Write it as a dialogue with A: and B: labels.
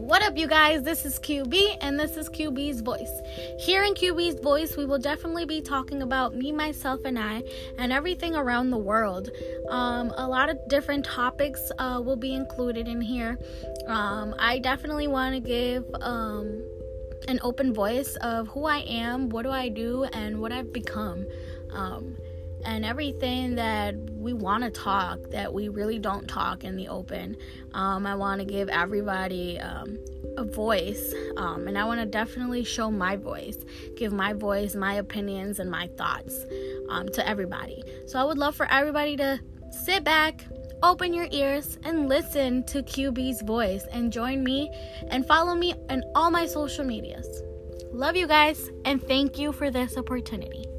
A: What up, you guys? This is QB, and this is QB's Voice. Here in QB's Voice, we will definitely be talking about me, myself, and I, and everything around the world. Um, a lot of different topics uh, will be included in here. Um, I definitely want to give um, an open voice of who I am, what do I do, and what I've become. And everything that we want to talk that we really don't talk in the open. Um, I want to give everybody um, a voice, um, and I want to definitely show my voice, give my voice, my opinions, and my thoughts um, to everybody. So I would love for everybody to sit back. Open your ears and listen to QB's voice and join me and follow me on all my social medias. Love you guys and thank you for this opportunity.